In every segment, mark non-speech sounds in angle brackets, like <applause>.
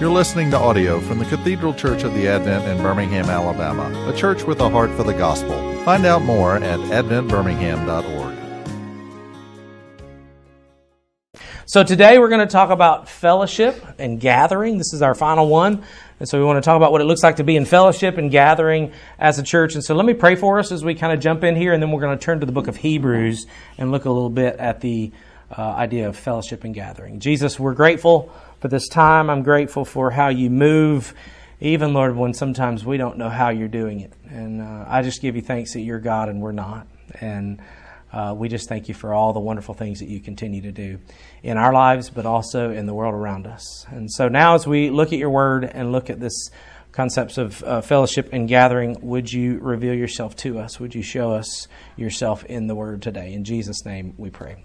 You're listening to audio from the Cathedral Church of the Advent in Birmingham, Alabama, a church with a heart for the gospel. Find out more at adventbirmingham.org. So today we're going to talk about fellowship and gathering. This is our final one. And so we want to talk about what it looks like to be in fellowship and gathering as a church. And so let me pray for us as we kind of jump in here, and then we're going to turn to the book of Hebrews and look a little bit at the uh, idea of fellowship and gathering. Jesus, we're grateful for this time. I'm grateful for how you move, even, Lord, when sometimes we don't know how you're doing it. And uh, I just give you thanks that you're God and we're not. And uh, we just thank you for all the wonderful things that you continue to do in our lives, but also in the world around us. And so now, as we look at your word and look at this concepts of uh, fellowship and gathering, would you reveal yourself to us? Would you show us yourself in the word today? In Jesus' name we pray.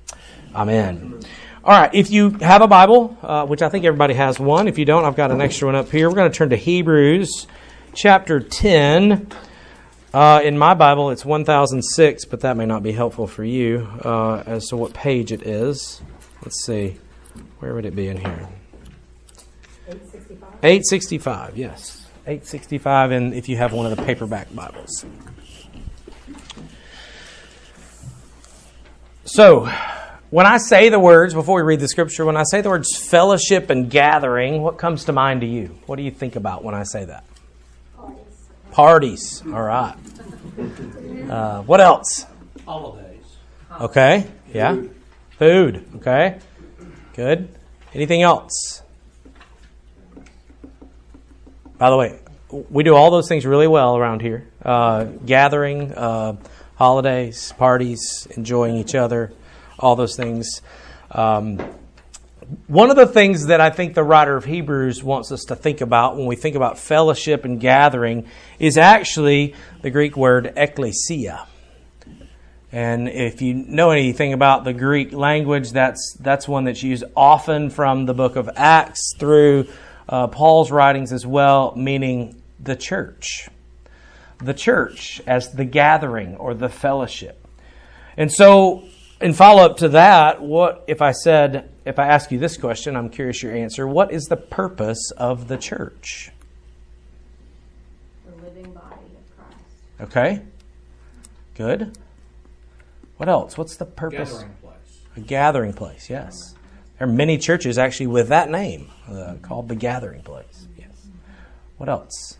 Amen. All right, if you have a Bible, uh, which I think everybody has one, if you don't, I've got an extra one up here. We're going to turn to Hebrews chapter 10. Uh, in my Bible, it's 1006, but that may not be helpful for you uh, as to what page it is. Let's see. Where would it be in here? 865. 865, yes. 865, and if you have one of the paperback Bibles. So, when I say the words, before we read the scripture, when I say the words fellowship and gathering, what comes to mind to you? What do you think about when I say that? Parties. Parties. All right. Uh, what else? Holidays. Okay. Yeah. Food. Okay. Good. Anything else? By the way, we do all those things really well around here uh, gathering, uh, holidays, parties, enjoying each other all those things. Um, one of the things that I think the writer of Hebrews wants us to think about when we think about fellowship and gathering is actually the Greek word ekklesia. And if you know anything about the Greek language, that's, that's one that's used often from the book of Acts through uh, Paul's writings as well, meaning the church. The church as the gathering or the fellowship. And so in follow up to that, what if I said, if I ask you this question, I'm curious your answer. What is the purpose of the church? The living body of Christ. Okay. Good. What else? What's the purpose? Gathering place. A gathering place, yes. There are many churches actually with that name uh, called the gathering place. Yes. What else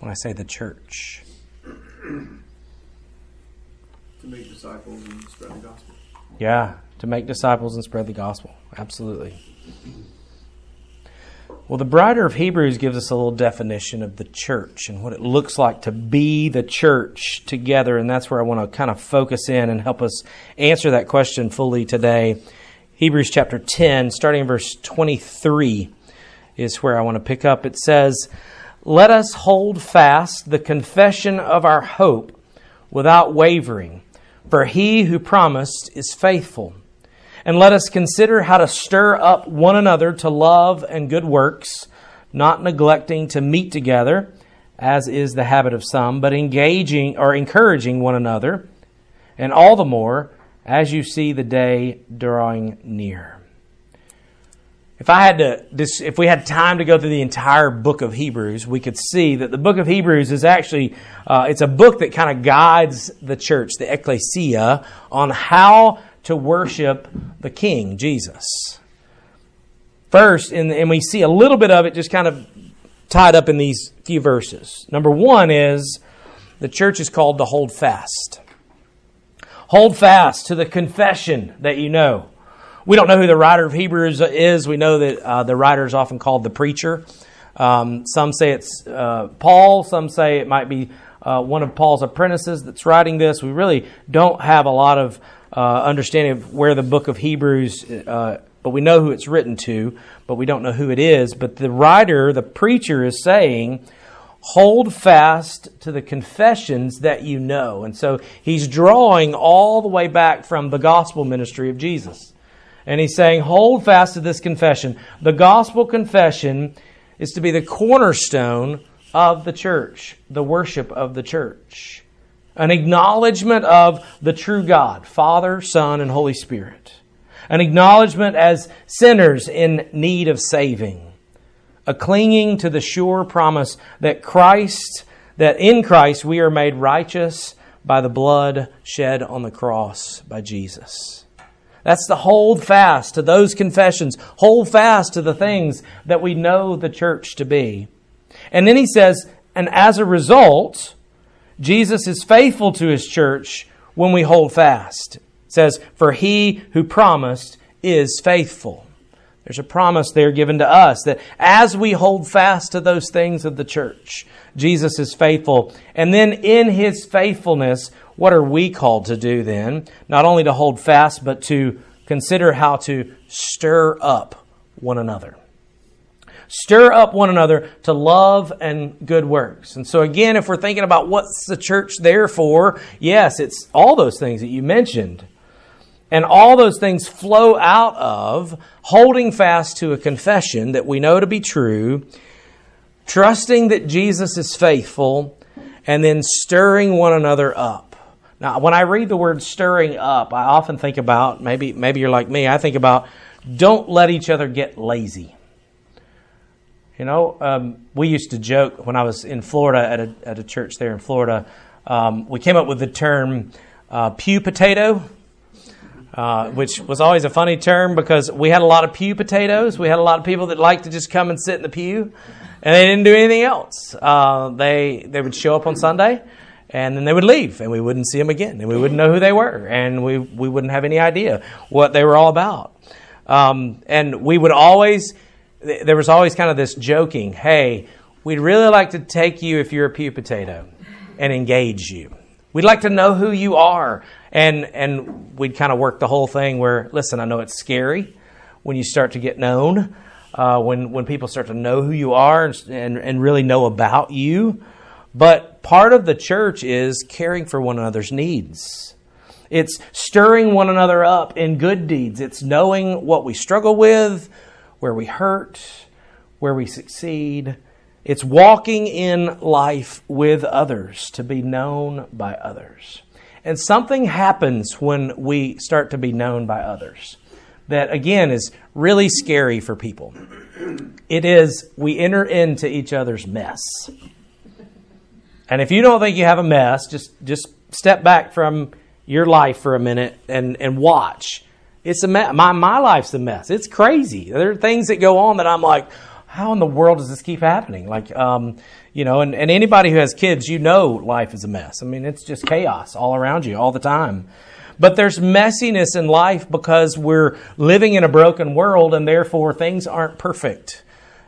when I say the church? To make disciples and spread the gospel. Yeah, to make disciples and spread the gospel. Absolutely. Well, the writer of Hebrews gives us a little definition of the church and what it looks like to be the church together. And that's where I want to kind of focus in and help us answer that question fully today. Hebrews chapter 10, starting in verse 23, is where I want to pick up. It says, Let us hold fast the confession of our hope without wavering for he who promised is faithful. And let us consider how to stir up one another to love and good works, not neglecting to meet together, as is the habit of some, but engaging or encouraging one another, and all the more as you see the day drawing near. If I had to, if we had time to go through the entire book of Hebrews, we could see that the book of Hebrews is actually, uh, it's a book that kind of guides the church, the ecclesia, on how to worship the King, Jesus. First, and, and we see a little bit of it just kind of tied up in these few verses. Number one is the church is called to hold fast. Hold fast to the confession that you know. We don't know who the writer of Hebrews is. We know that uh, the writer is often called the preacher. Um, some say it's uh, Paul. Some say it might be uh, one of Paul's apprentices that's writing this. We really don't have a lot of uh, understanding of where the book of Hebrews, uh, but we know who it's written to, but we don't know who it is. But the writer, the preacher, is saying, hold fast to the confessions that you know. And so he's drawing all the way back from the gospel ministry of Jesus. And he's saying, hold fast to this confession. The gospel confession is to be the cornerstone of the church, the worship of the church. An acknowledgement of the true God, Father, Son, and Holy Spirit. An acknowledgement as sinners in need of saving. A clinging to the sure promise that Christ, that in Christ we are made righteous by the blood shed on the cross by Jesus. That's the hold fast to those confessions, hold fast to the things that we know the church to be. And then he says, and as a result, Jesus is faithful to his church when we hold fast. It says, For he who promised is faithful. There's a promise there given to us that as we hold fast to those things of the church, Jesus is faithful. And then in his faithfulness, what are we called to do then? Not only to hold fast, but to consider how to stir up one another. Stir up one another to love and good works. And so, again, if we're thinking about what's the church there for, yes, it's all those things that you mentioned. And all those things flow out of holding fast to a confession that we know to be true, trusting that Jesus is faithful, and then stirring one another up. Now, when I read the word stirring up, I often think about maybe maybe you're like me. I think about don't let each other get lazy. You know, um, we used to joke when I was in Florida at a, at a church there in Florida. Um, we came up with the term uh, pew potato, uh, which was always a funny term because we had a lot of pew potatoes. We had a lot of people that liked to just come and sit in the pew, and they didn't do anything else. Uh, they they would show up on Sunday, and then they would leave, and we wouldn't see them again, and we wouldn't know who they were, and we we wouldn't have any idea what they were all about. Um, and we would always there was always kind of this joking, hey, we'd really like to take you if you're a pew potato and engage you. We'd like to know who you are. And, and we'd kind of work the whole thing where, listen, I know it's scary when you start to get known, uh, when, when people start to know who you are and, and, and really know about you. But part of the church is caring for one another's needs. It's stirring one another up in good deeds. It's knowing what we struggle with, where we hurt, where we succeed. It's walking in life with others to be known by others. And something happens when we start to be known by others that, again, is really scary for people. It is we enter into each other's mess. And if you don't think you have a mess, just, just step back from your life for a minute and, and watch it's a mess. My, my life's a mess. It's crazy. There are things that go on that I'm like, how in the world does this keep happening? Like, um, you know, and, and anybody who has kids, you know life is a mess. I mean, it's just chaos all around you all the time. But there's messiness in life because we're living in a broken world and therefore things aren't perfect.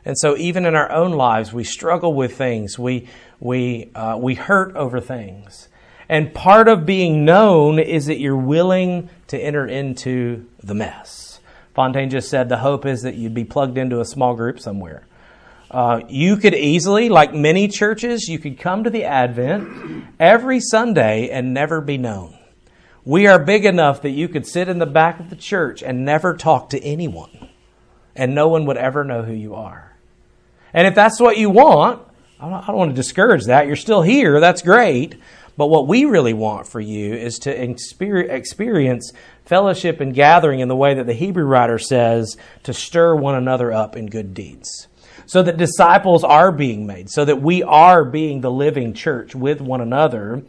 And so even in our own lives, we struggle with things. We, we, uh, we hurt over things. And part of being known is that you're willing to enter into the mess. Fontaine just said the hope is that you'd be plugged into a small group somewhere. Uh, you could easily, like many churches, you could come to the Advent every Sunday and never be known. We are big enough that you could sit in the back of the church and never talk to anyone, and no one would ever know who you are. And if that's what you want, I don't want to discourage that. You're still here. That's great. But what we really want for you is to experience fellowship and gathering in the way that the Hebrew writer says to stir one another up in good deeds. So that disciples are being made, so that we are being the living church with one another.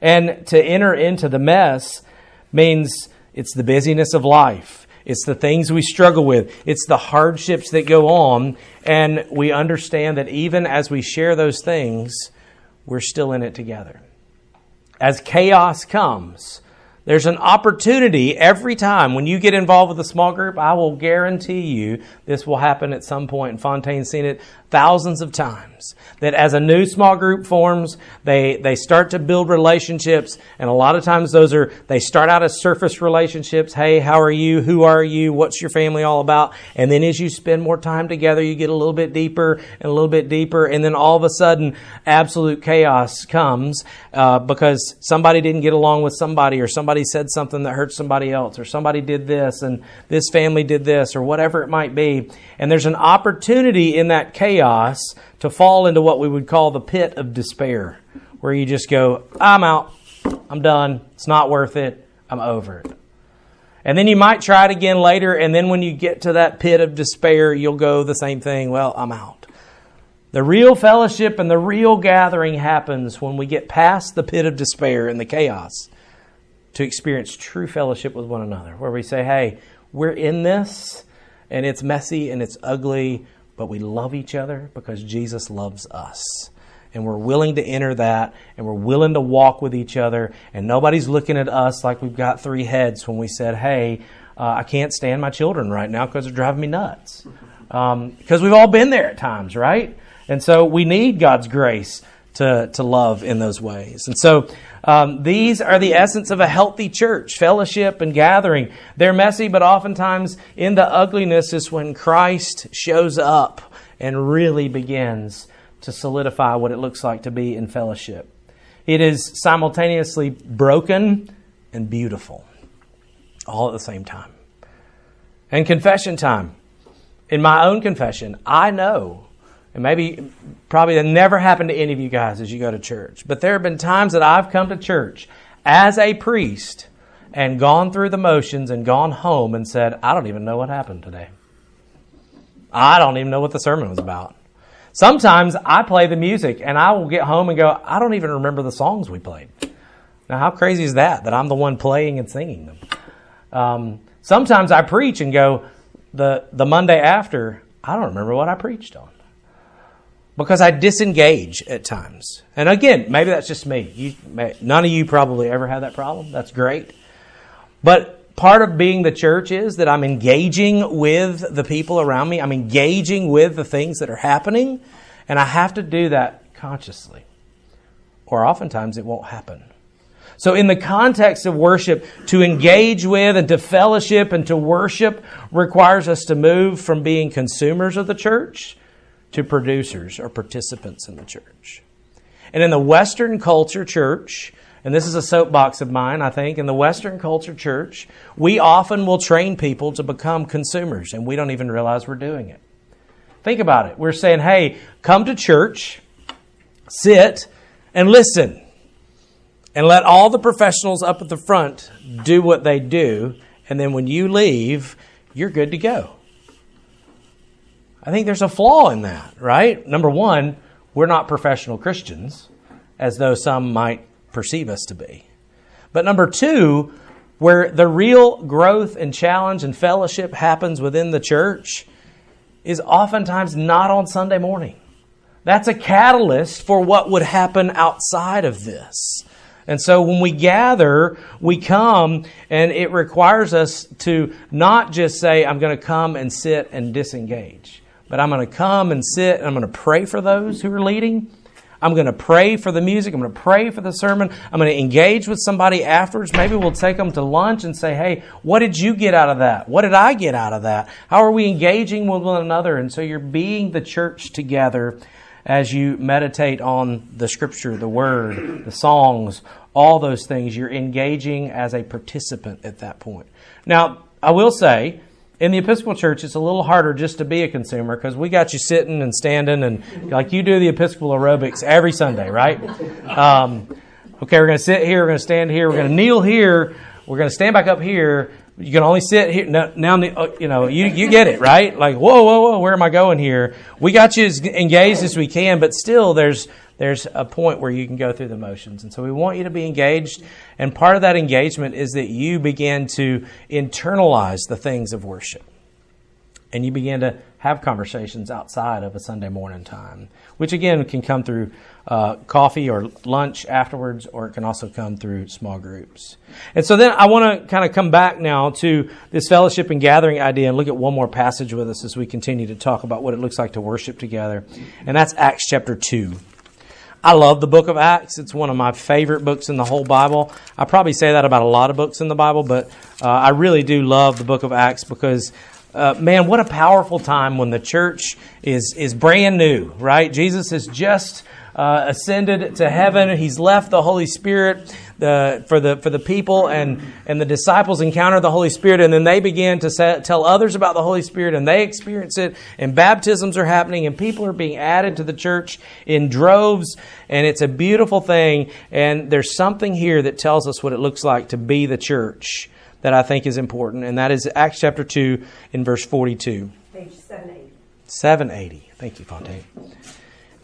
And to enter into the mess means it's the busyness of life. It's the things we struggle with. It's the hardships that go on. And we understand that even as we share those things, we're still in it together as chaos comes, there's an opportunity every time when you get involved with a small group. I will guarantee you this will happen at some point. And Fontaine's seen it thousands of times. That as a new small group forms, they, they start to build relationships. And a lot of times those are, they start out as surface relationships. Hey, how are you? Who are you? What's your family all about? And then as you spend more time together, you get a little bit deeper and a little bit deeper. And then all of a sudden, absolute chaos comes uh, because somebody didn't get along with somebody or somebody said something that hurt somebody else or somebody did this and this family did this or whatever it might be. And there's an opportunity in that chaos to fall into what we would call the pit of despair, where you just go, I'm out, I'm done, it's not worth it, I'm over it. And then you might try it again later, and then when you get to that pit of despair, you'll go the same thing. Well, I'm out. The real fellowship and the real gathering happens when we get past the pit of despair and the chaos to experience true fellowship with one another, where we say, hey, we're in this, and it's messy and it's ugly, but we love each other because Jesus loves us. And we're willing to enter that and we're willing to walk with each other and nobody's looking at us like we've got three heads when we said hey uh, i can't stand my children right now because they're driving me nuts. Um, because we've all been there at times right? And so we need god's grace to, to love in those ways and so um, these are the essence of a healthy church fellowship and gathering they're messy but oftentimes in the ugliness is when christ shows up and really begins to solidify what it looks like to be in fellowship. It is simultaneously broken and beautiful, all at the same time. And confession time. In my own confession, I know, and maybe probably that never happened to any of you guys as you go to church, but there have been times that I've come to church as a priest and gone through the motions and gone home and said, I don't even know what happened today. I don't even know what the sermon was about. Sometimes I play the music and I will get home and go, I don't even remember the songs we played. Now, how crazy is that, that I'm the one playing and singing them? Um, sometimes I preach and go, the, the Monday after, I don't remember what I preached on. Because I disengage at times. And again, maybe that's just me. You, none of you probably ever had that problem. That's great. But part of being the church is that I'm engaging with the people around me. I'm engaging with the things that are happening, and I have to do that consciously, or oftentimes it won't happen. So, in the context of worship, to engage with and to fellowship and to worship requires us to move from being consumers of the church to producers or participants in the church. And in the Western culture church, and this is a soapbox of mine, I think, in the Western culture church, we often will train people to become consumers, and we don't even realize we're doing it. Think about it. We're saying, hey, come to church, sit, and listen. And let all the professionals up at the front do what they do, and then when you leave, you're good to go. I think there's a flaw in that, right? Number one, we're not professional Christians, as though some might perceive us to be. But number two, where the real growth and challenge and fellowship happens within the church is oftentimes not on Sunday morning. That's a catalyst for what would happen outside of this. And so when we gather, we come, and it requires us to not just say, I'm going to come and sit and disengage, but I'm going to come and sit and I'm going to pray for those who are leading. I'm going to pray for the music. I'm going to pray for the sermon. I'm going to engage with somebody afterwards. Maybe we'll take them to lunch and say, hey, what did you get out of that? What did I get out of that? How are we engaging with one another? And so you're being the church together as you meditate on the scripture, the word, the songs, all those things. You're engaging as a participant at that point. Now, I will say, in the Episcopal Church, it's a little harder just to be a consumer because we got you sitting and standing and like you do the Episcopal aerobics every Sunday, right? Um, okay, we're going to sit here, we're going to stand here, we're going to kneel here, we're going to stand back up here. You can only sit here now. now uh, you know, you you get it, right? Like, whoa, whoa, whoa, where am I going here? We got you as engaged as we can, but still, there's there's a point where you can go through the motions. And so we want you to be engaged. And part of that engagement is that you begin to internalize the things of worship. And you begin to have conversations outside of a Sunday morning time, which again can come through uh, coffee or lunch afterwards, or it can also come through small groups. And so then I want to kind of come back now to this fellowship and gathering idea and look at one more passage with us as we continue to talk about what it looks like to worship together. And that's Acts chapter 2. I love the book of Acts. It's one of my favorite books in the whole Bible. I probably say that about a lot of books in the Bible, but uh, I really do love the book of Acts because, uh, man, what a powerful time when the church is, is brand new, right? Jesus has just uh, ascended to heaven. He's left the Holy Spirit the, for the for the people, and and the disciples encounter the Holy Spirit, and then they begin to tell others about the Holy Spirit, and they experience it. And baptisms are happening, and people are being added to the church in droves, and it's a beautiful thing. And there's something here that tells us what it looks like to be the church that I think is important, and that is Acts chapter 2 in verse 42. Page 780. 780. Thank you, Fontaine.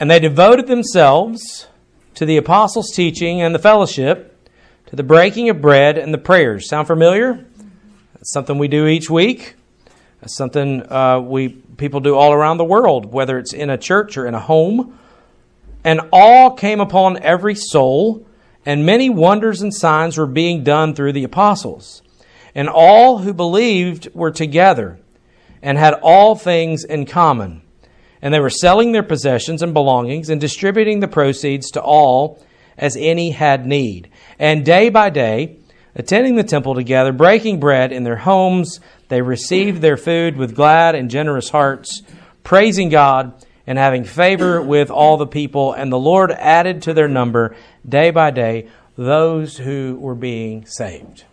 And they devoted themselves to the apostles' teaching and the fellowship, to the breaking of bread and the prayers. Sound familiar? That's something we do each week. That's something uh, we people do all around the world, whether it's in a church or in a home. And all came upon every soul, and many wonders and signs were being done through the apostles. And all who believed were together and had all things in common. And they were selling their possessions and belongings and distributing the proceeds to all as any had need. And day by day, attending the temple together, breaking bread in their homes, they received their food with glad and generous hearts, praising God and having favor with all the people. And the Lord added to their number day by day those who were being saved.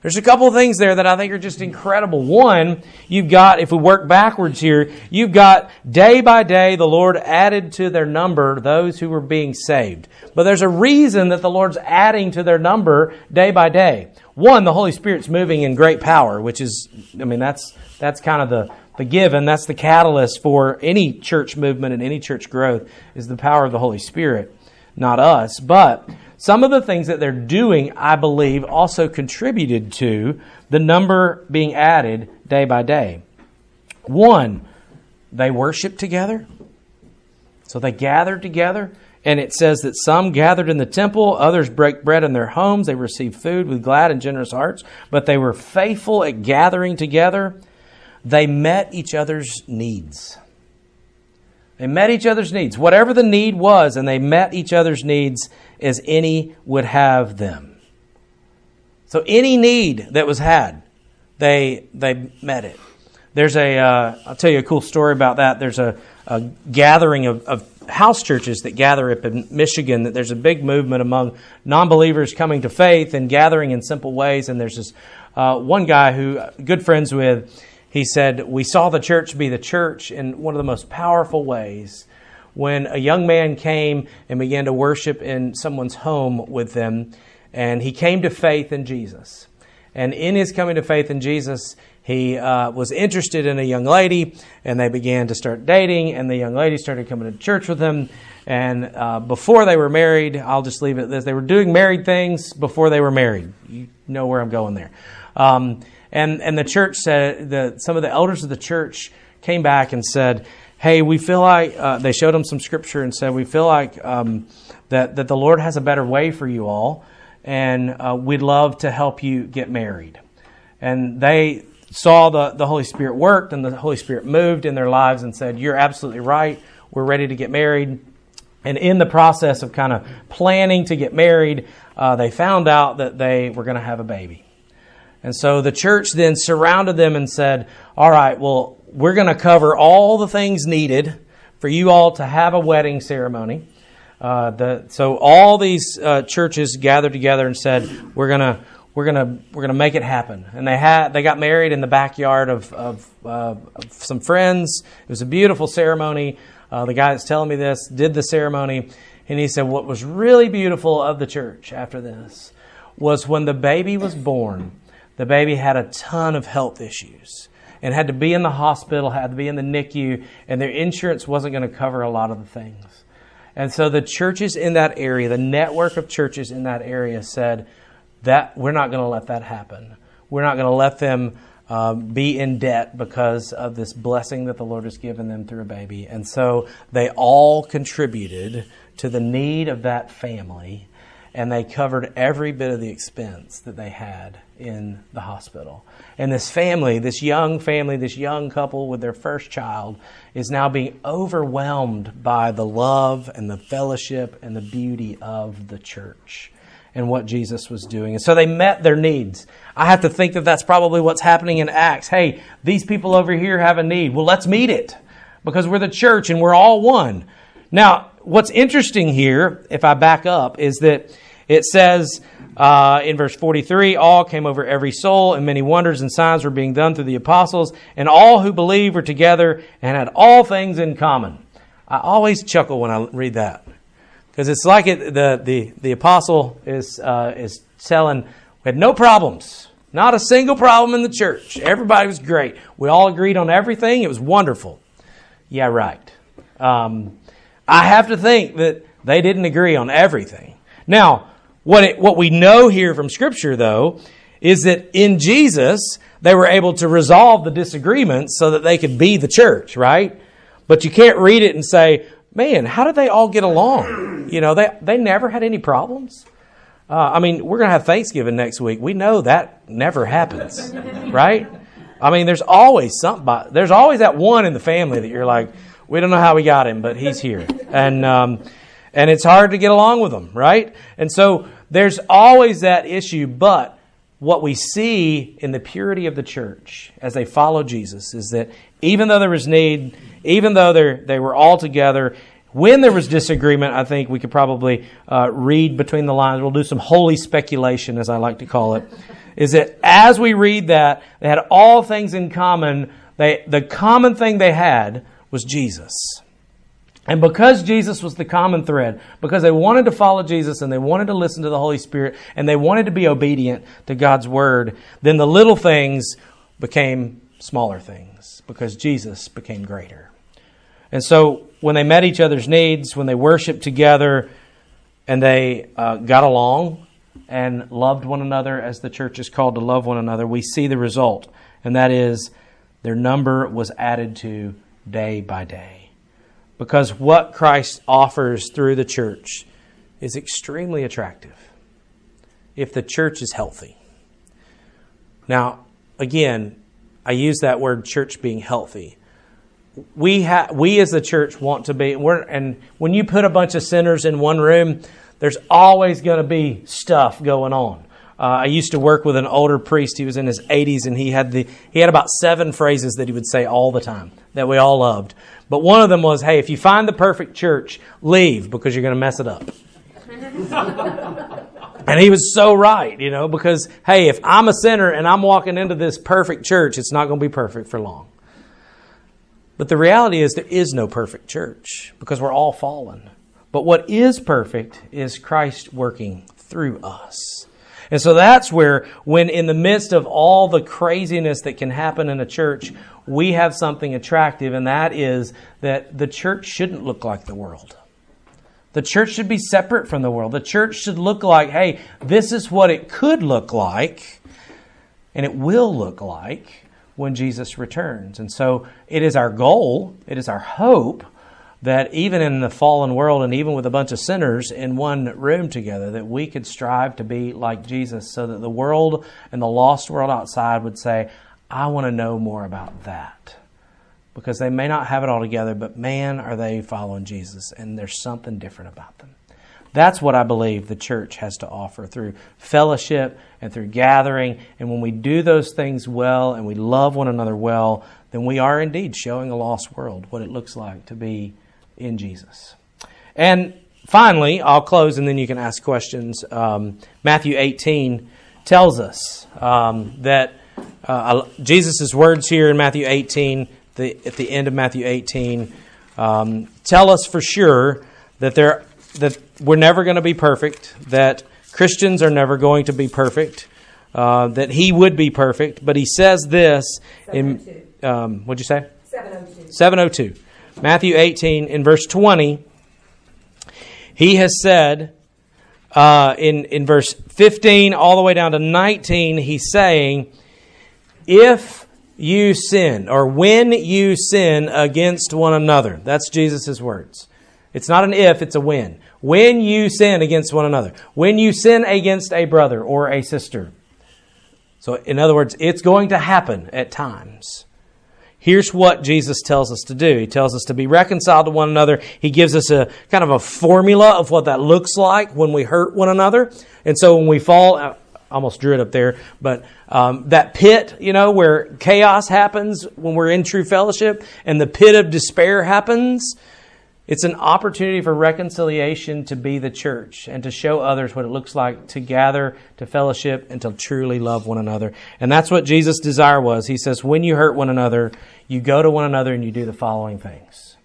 There's a couple of things there that I think are just incredible. One, you've got, if we work backwards here, you've got day by day the Lord added to their number those who were being saved. But there's a reason that the Lord's adding to their number day by day. One, the Holy Spirit's moving in great power, which is, I mean, that's, that's kind of the, the given. That's the catalyst for any church movement and any church growth is the power of the Holy Spirit, not us. But some of the things that they're doing, I believe, also contributed to the number being added day by day. One, they worship together. So they gathered together. And it says that some gathered in the temple, others break bread in their homes. They received food with glad and generous hearts, but they were faithful at gathering together. They met each other's needs. They met each other's needs, whatever the need was, and they met each other's needs as any would have them. So any need that was had, they they met it. There's a uh, I'll tell you a cool story about that. There's a, a gathering of, of house churches that gather up in Michigan. That there's a big movement among non-believers coming to faith and gathering in simple ways. And there's this uh, one guy who good friends with he said, We saw the church be the church in one of the most powerful ways when a young man came and began to worship in someone's home with them, and he came to faith in Jesus. And in his coming to faith in Jesus, he uh, was interested in a young lady, and they began to start dating, and the young lady started coming to church with him. And uh, before they were married, I'll just leave it this they were doing married things before they were married. You know where I'm going there. Um, and, and the church said, the, some of the elders of the church came back and said, Hey, we feel like, uh, they showed them some scripture and said, We feel like um, that, that the Lord has a better way for you all, and uh, we'd love to help you get married. And they saw the, the Holy Spirit worked, and the Holy Spirit moved in their lives and said, You're absolutely right. We're ready to get married. And in the process of kind of planning to get married, uh, they found out that they were going to have a baby. And so the church then surrounded them and said, All right, well, we're going to cover all the things needed for you all to have a wedding ceremony. Uh, the, so all these uh, churches gathered together and said, "We're gonna, we're gonna, we're gonna make it happen." And they had, they got married in the backyard of, of, uh, of some friends. It was a beautiful ceremony. Uh, the guy that's telling me this did the ceremony, and he said, "What was really beautiful of the church after this was when the baby was born." the baby had a ton of health issues and had to be in the hospital, had to be in the NICU, and their insurance wasn't going to cover a lot of the things. And so the churches in that area, the network of churches in that area said that we're not going to let that happen. We're not going to let them uh, be in debt because of this blessing that the Lord has given them through a baby. And so they all contributed to the need of that family and they covered every bit of the expense that they had in the hospital. And this family, this young family, this young couple with their first child, is now being overwhelmed by the love and the fellowship and the beauty of the church and what Jesus was doing. And so they met their needs. I have to think that that's probably what's happening in Acts. Hey, these people over here have a need. Well, let's meet it because we're the church and we're all one. Now, what's interesting here, if I back up, is that it says uh, in verse 43 all came over every soul, and many wonders and signs were being done through the apostles, and all who believed were together and had all things in common. I always chuckle when I read that because it's like it, the, the, the apostle is, uh, is telling, we had no problems. Not a single problem in the church. Everybody was great. We all agreed on everything. It was wonderful. Yeah, right. Um, I have to think that they didn't agree on everything. Now, what it, what we know here from Scripture, though, is that in Jesus they were able to resolve the disagreements so that they could be the church, right? But you can't read it and say, "Man, how did they all get along?" You know, they they never had any problems. Uh, I mean, we're going to have Thanksgiving next week. We know that never happens, right? I mean, there's always something. There's always that one in the family that you're like, we don't know how we got him, but he's here, and um, and it's hard to get along with them, right? And so there's always that issue. But what we see in the purity of the church as they follow Jesus is that even though there was need, even though they were all together, when there was disagreement, I think we could probably uh, read between the lines. We'll do some holy speculation, as I like to call it. Is that as we read that, they had all things in common. They, the common thing they had was Jesus. And because Jesus was the common thread, because they wanted to follow Jesus and they wanted to listen to the Holy Spirit and they wanted to be obedient to God's word, then the little things became smaller things because Jesus became greater. And so when they met each other's needs, when they worshiped together, and they uh, got along and loved one another as the church is called to love one another, we see the result. And that is their number was added to day by day. Because what Christ offers through the church is extremely attractive if the church is healthy. Now, again, I use that word church being healthy we ha- we as the church want to be and when you put a bunch of sinners in one room there's always going to be stuff going on uh, I used to work with an older priest. He was in his 80s, and he had the he had about seven phrases that he would say all the time that we all loved. But one of them was, "Hey, if you find the perfect church, leave because you're going to mess it up." <laughs> and he was so right, you know, because hey, if I'm a sinner and I'm walking into this perfect church, it's not going to be perfect for long. But the reality is, there is no perfect church because we're all fallen. But what is perfect is Christ working through us. And so that's where, when in the midst of all the craziness that can happen in a church, we have something attractive, and that is that the church shouldn't look like the world. The church should be separate from the world. The church should look like, hey, this is what it could look like, and it will look like when Jesus returns. And so it is our goal, it is our hope that even in the fallen world and even with a bunch of sinners in one room together, that we could strive to be like Jesus so that the world and the lost world outside would say, I want to know more about that. Because they may not have it all together, but man, are they following Jesus, and there's something different about them. That's what I believe the church has to offer through fellowship and through gathering. And when we do those things well and we love one another well, then we are indeed showing a lost world what it looks like to be in Jesus. And finally, I'll close and then you can ask questions. Um, Matthew 18 tells us um, that uh, Jesus' words here in Matthew 18, the, at the end of Matthew 18, um, tell us for sure that there that we're never going to be perfect, that Christians are never going to be perfect, uh, that he would be perfect. But he says this in, um, what'd you say? 702. 702. Matthew 18, in verse 20, he has said, uh, in, in verse 15 all the way down to 19, he's saying, if you sin, or when you sin against one another. That's Jesus' words. It's not an if, it's a when. When you sin against one another, when you sin against a brother or a sister. So, in other words, it's going to happen at times. Here's what Jesus tells us to do. He tells us to be reconciled to one another. He gives us a kind of a formula of what that looks like when we hurt one another. And so when we fall, I almost drew it up there, but um, that pit, you know, where chaos happens when we're in true fellowship and the pit of despair happens, it's an opportunity for reconciliation to be the church and to show others what it looks like to gather, to fellowship, and to truly love one another. And that's what Jesus' desire was. He says, when you hurt one another, you go to one another and you do the following things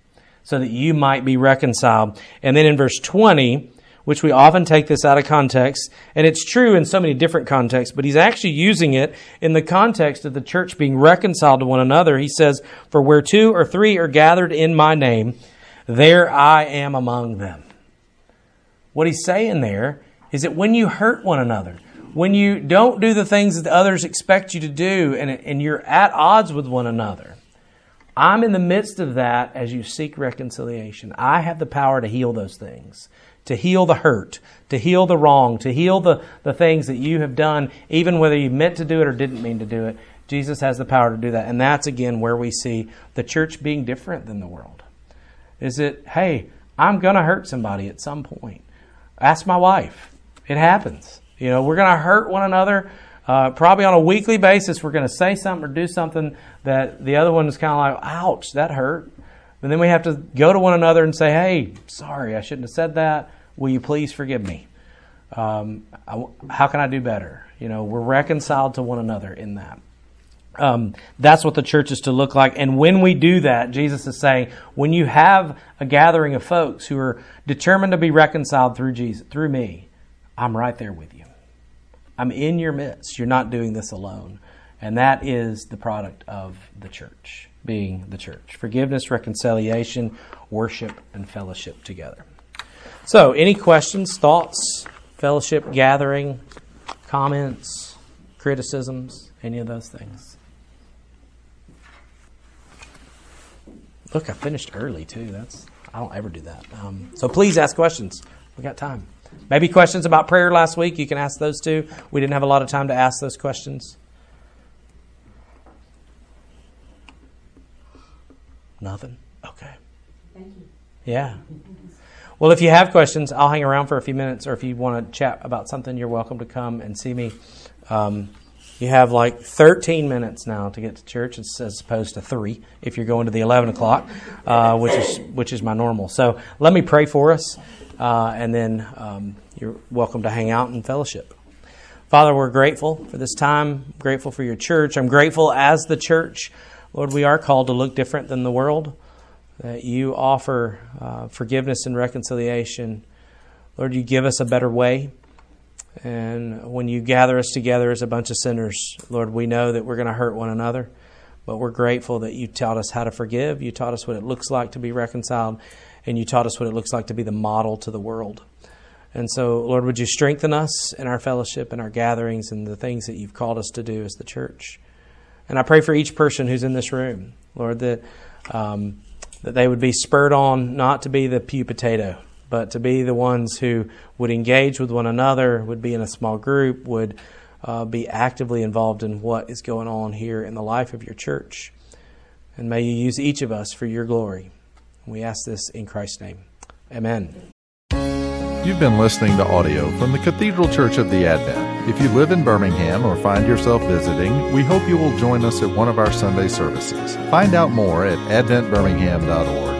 so that you might be reconciled. And then in verse 20, which we often take this out of context, and it's true in so many different contexts, but he's actually using it in the context of the church being reconciled to one another. He says, For where two or three are gathered in my name, there I am among them. What he's saying there is that when you hurt one another, when you don't do the things that others expect you to do, and, and you're at odds with one another, I'm in the midst of that as you seek reconciliation. I have the power to heal those things, to heal the hurt, to heal the wrong, to heal the, the things that you have done, even whether you meant to do it or didn't mean to do it. Jesus has the power to do that. And that's again where we see the church being different than the world. Is it, hey, I'm going to hurt somebody at some point. Ask my wife. It happens. You know, we're going to hurt one another. Uh, probably on a weekly basis, we're going to say something or do something that the other one is kind of like, ouch, that hurt. And then we have to go to one another and say, hey, sorry, I shouldn't have said that. Will you please forgive me? Um, I, how can I do better? You know, we're reconciled to one another in that. Um, that's what the church is to look like. And when we do that, Jesus is saying, when you have a gathering of folks who are determined to be reconciled through Jesus, through me, I'm right there with you. I'm in your midst. You're not doing this alone. And that is the product of the church, being the church. Forgiveness, reconciliation, worship, and fellowship together. So, any questions, thoughts, fellowship, gathering, comments, criticisms, any of those things? Look, I finished early too. That's I don't ever do that. Um, so please ask questions. We got time. Maybe questions about prayer last week. You can ask those too. We didn't have a lot of time to ask those questions. Nothing? Okay. Thank you. Yeah. Well, if you have questions, I'll hang around for a few minutes, or if you want to chat about something, you're welcome to come and see me. Um, you have like 13 minutes now to get to church, as opposed to three if you're going to the 11 o'clock, uh, which is which is my normal. So let me pray for us, uh, and then um, you're welcome to hang out and fellowship. Father, we're grateful for this time. Grateful for your church. I'm grateful as the church, Lord. We are called to look different than the world. That you offer uh, forgiveness and reconciliation. Lord, you give us a better way. And when you gather us together as a bunch of sinners, Lord, we know that we're going to hurt one another, but we're grateful that you taught us how to forgive. You taught us what it looks like to be reconciled, and you taught us what it looks like to be the model to the world. And so, Lord, would you strengthen us in our fellowship and our gatherings and the things that you've called us to do as the church? And I pray for each person who's in this room, Lord, that um, that they would be spurred on not to be the pew potato, but to be the ones who would engage with one another, would be in a small group, would uh, be actively involved in what is going on here in the life of your church. And may you use each of us for your glory. We ask this in Christ's name. Amen. You've been listening to audio from the Cathedral Church of the Advent. If you live in Birmingham or find yourself visiting, we hope you will join us at one of our Sunday services. Find out more at adventbirmingham.org.